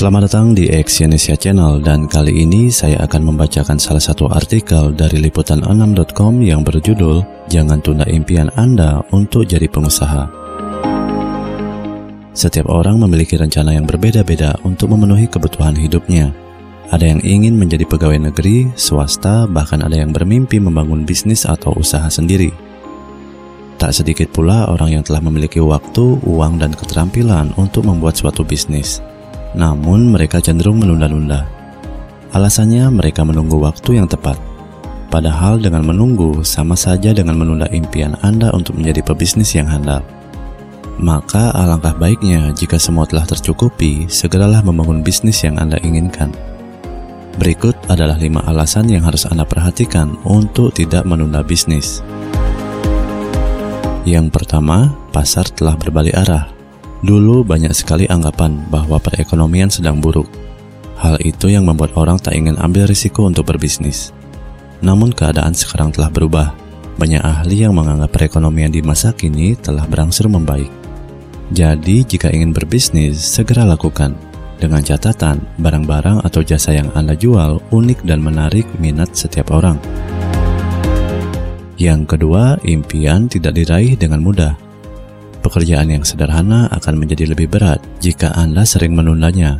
Selamat datang di Exyonesia Channel dan kali ini saya akan membacakan salah satu artikel dari liputan6.com yang berjudul Jangan tunda impian Anda untuk jadi pengusaha. Setiap orang memiliki rencana yang berbeda-beda untuk memenuhi kebutuhan hidupnya. Ada yang ingin menjadi pegawai negeri, swasta, bahkan ada yang bermimpi membangun bisnis atau usaha sendiri. Tak sedikit pula orang yang telah memiliki waktu, uang, dan keterampilan untuk membuat suatu bisnis namun mereka cenderung menunda-nunda. Alasannya mereka menunggu waktu yang tepat. Padahal dengan menunggu sama saja dengan menunda impian Anda untuk menjadi pebisnis yang handal. Maka alangkah baiknya jika semua telah tercukupi, segeralah membangun bisnis yang Anda inginkan. Berikut adalah lima alasan yang harus Anda perhatikan untuk tidak menunda bisnis. Yang pertama, pasar telah berbalik arah. Dulu banyak sekali anggapan bahwa perekonomian sedang buruk. Hal itu yang membuat orang tak ingin ambil risiko untuk berbisnis. Namun keadaan sekarang telah berubah. Banyak ahli yang menganggap perekonomian di masa kini telah berangsur membaik. Jadi jika ingin berbisnis, segera lakukan. Dengan catatan, barang-barang atau jasa yang Anda jual unik dan menarik minat setiap orang. Yang kedua, impian tidak diraih dengan mudah Pekerjaan yang sederhana akan menjadi lebih berat jika Anda sering menundanya.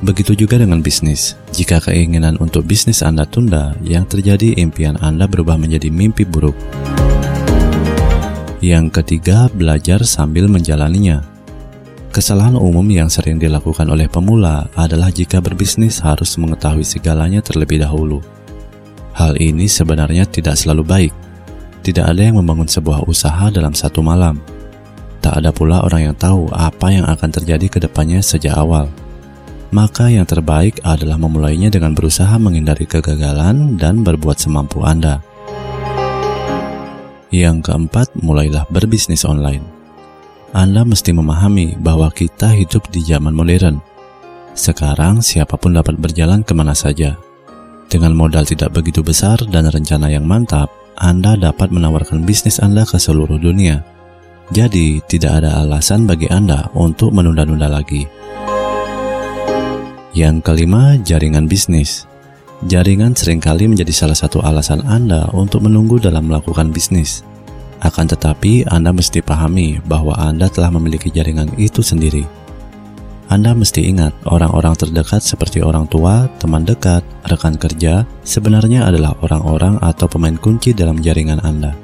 Begitu juga dengan bisnis. Jika keinginan untuk bisnis Anda tunda, yang terjadi impian Anda berubah menjadi mimpi buruk. Yang ketiga, belajar sambil menjalaninya. Kesalahan umum yang sering dilakukan oleh pemula adalah jika berbisnis harus mengetahui segalanya terlebih dahulu. Hal ini sebenarnya tidak selalu baik. Tidak ada yang membangun sebuah usaha dalam satu malam Tak ada pula orang yang tahu apa yang akan terjadi ke depannya sejak awal. Maka yang terbaik adalah memulainya dengan berusaha menghindari kegagalan dan berbuat semampu Anda. Yang keempat, mulailah berbisnis online. Anda mesti memahami bahwa kita hidup di zaman modern. Sekarang siapa pun dapat berjalan ke mana saja. Dengan modal tidak begitu besar dan rencana yang mantap, Anda dapat menawarkan bisnis Anda ke seluruh dunia jadi, tidak ada alasan bagi Anda untuk menunda-nunda lagi. Yang kelima, jaringan bisnis. Jaringan sering kali menjadi salah satu alasan Anda untuk menunggu dalam melakukan bisnis. Akan tetapi, Anda mesti pahami bahwa Anda telah memiliki jaringan itu sendiri. Anda mesti ingat, orang-orang terdekat seperti orang tua, teman dekat, rekan kerja, sebenarnya adalah orang-orang atau pemain kunci dalam jaringan Anda.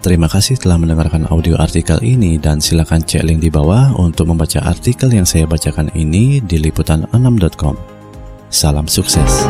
Terima kasih telah mendengarkan audio artikel ini dan silakan cek link di bawah untuk membaca artikel yang saya bacakan ini di liputan6.com. Salam sukses.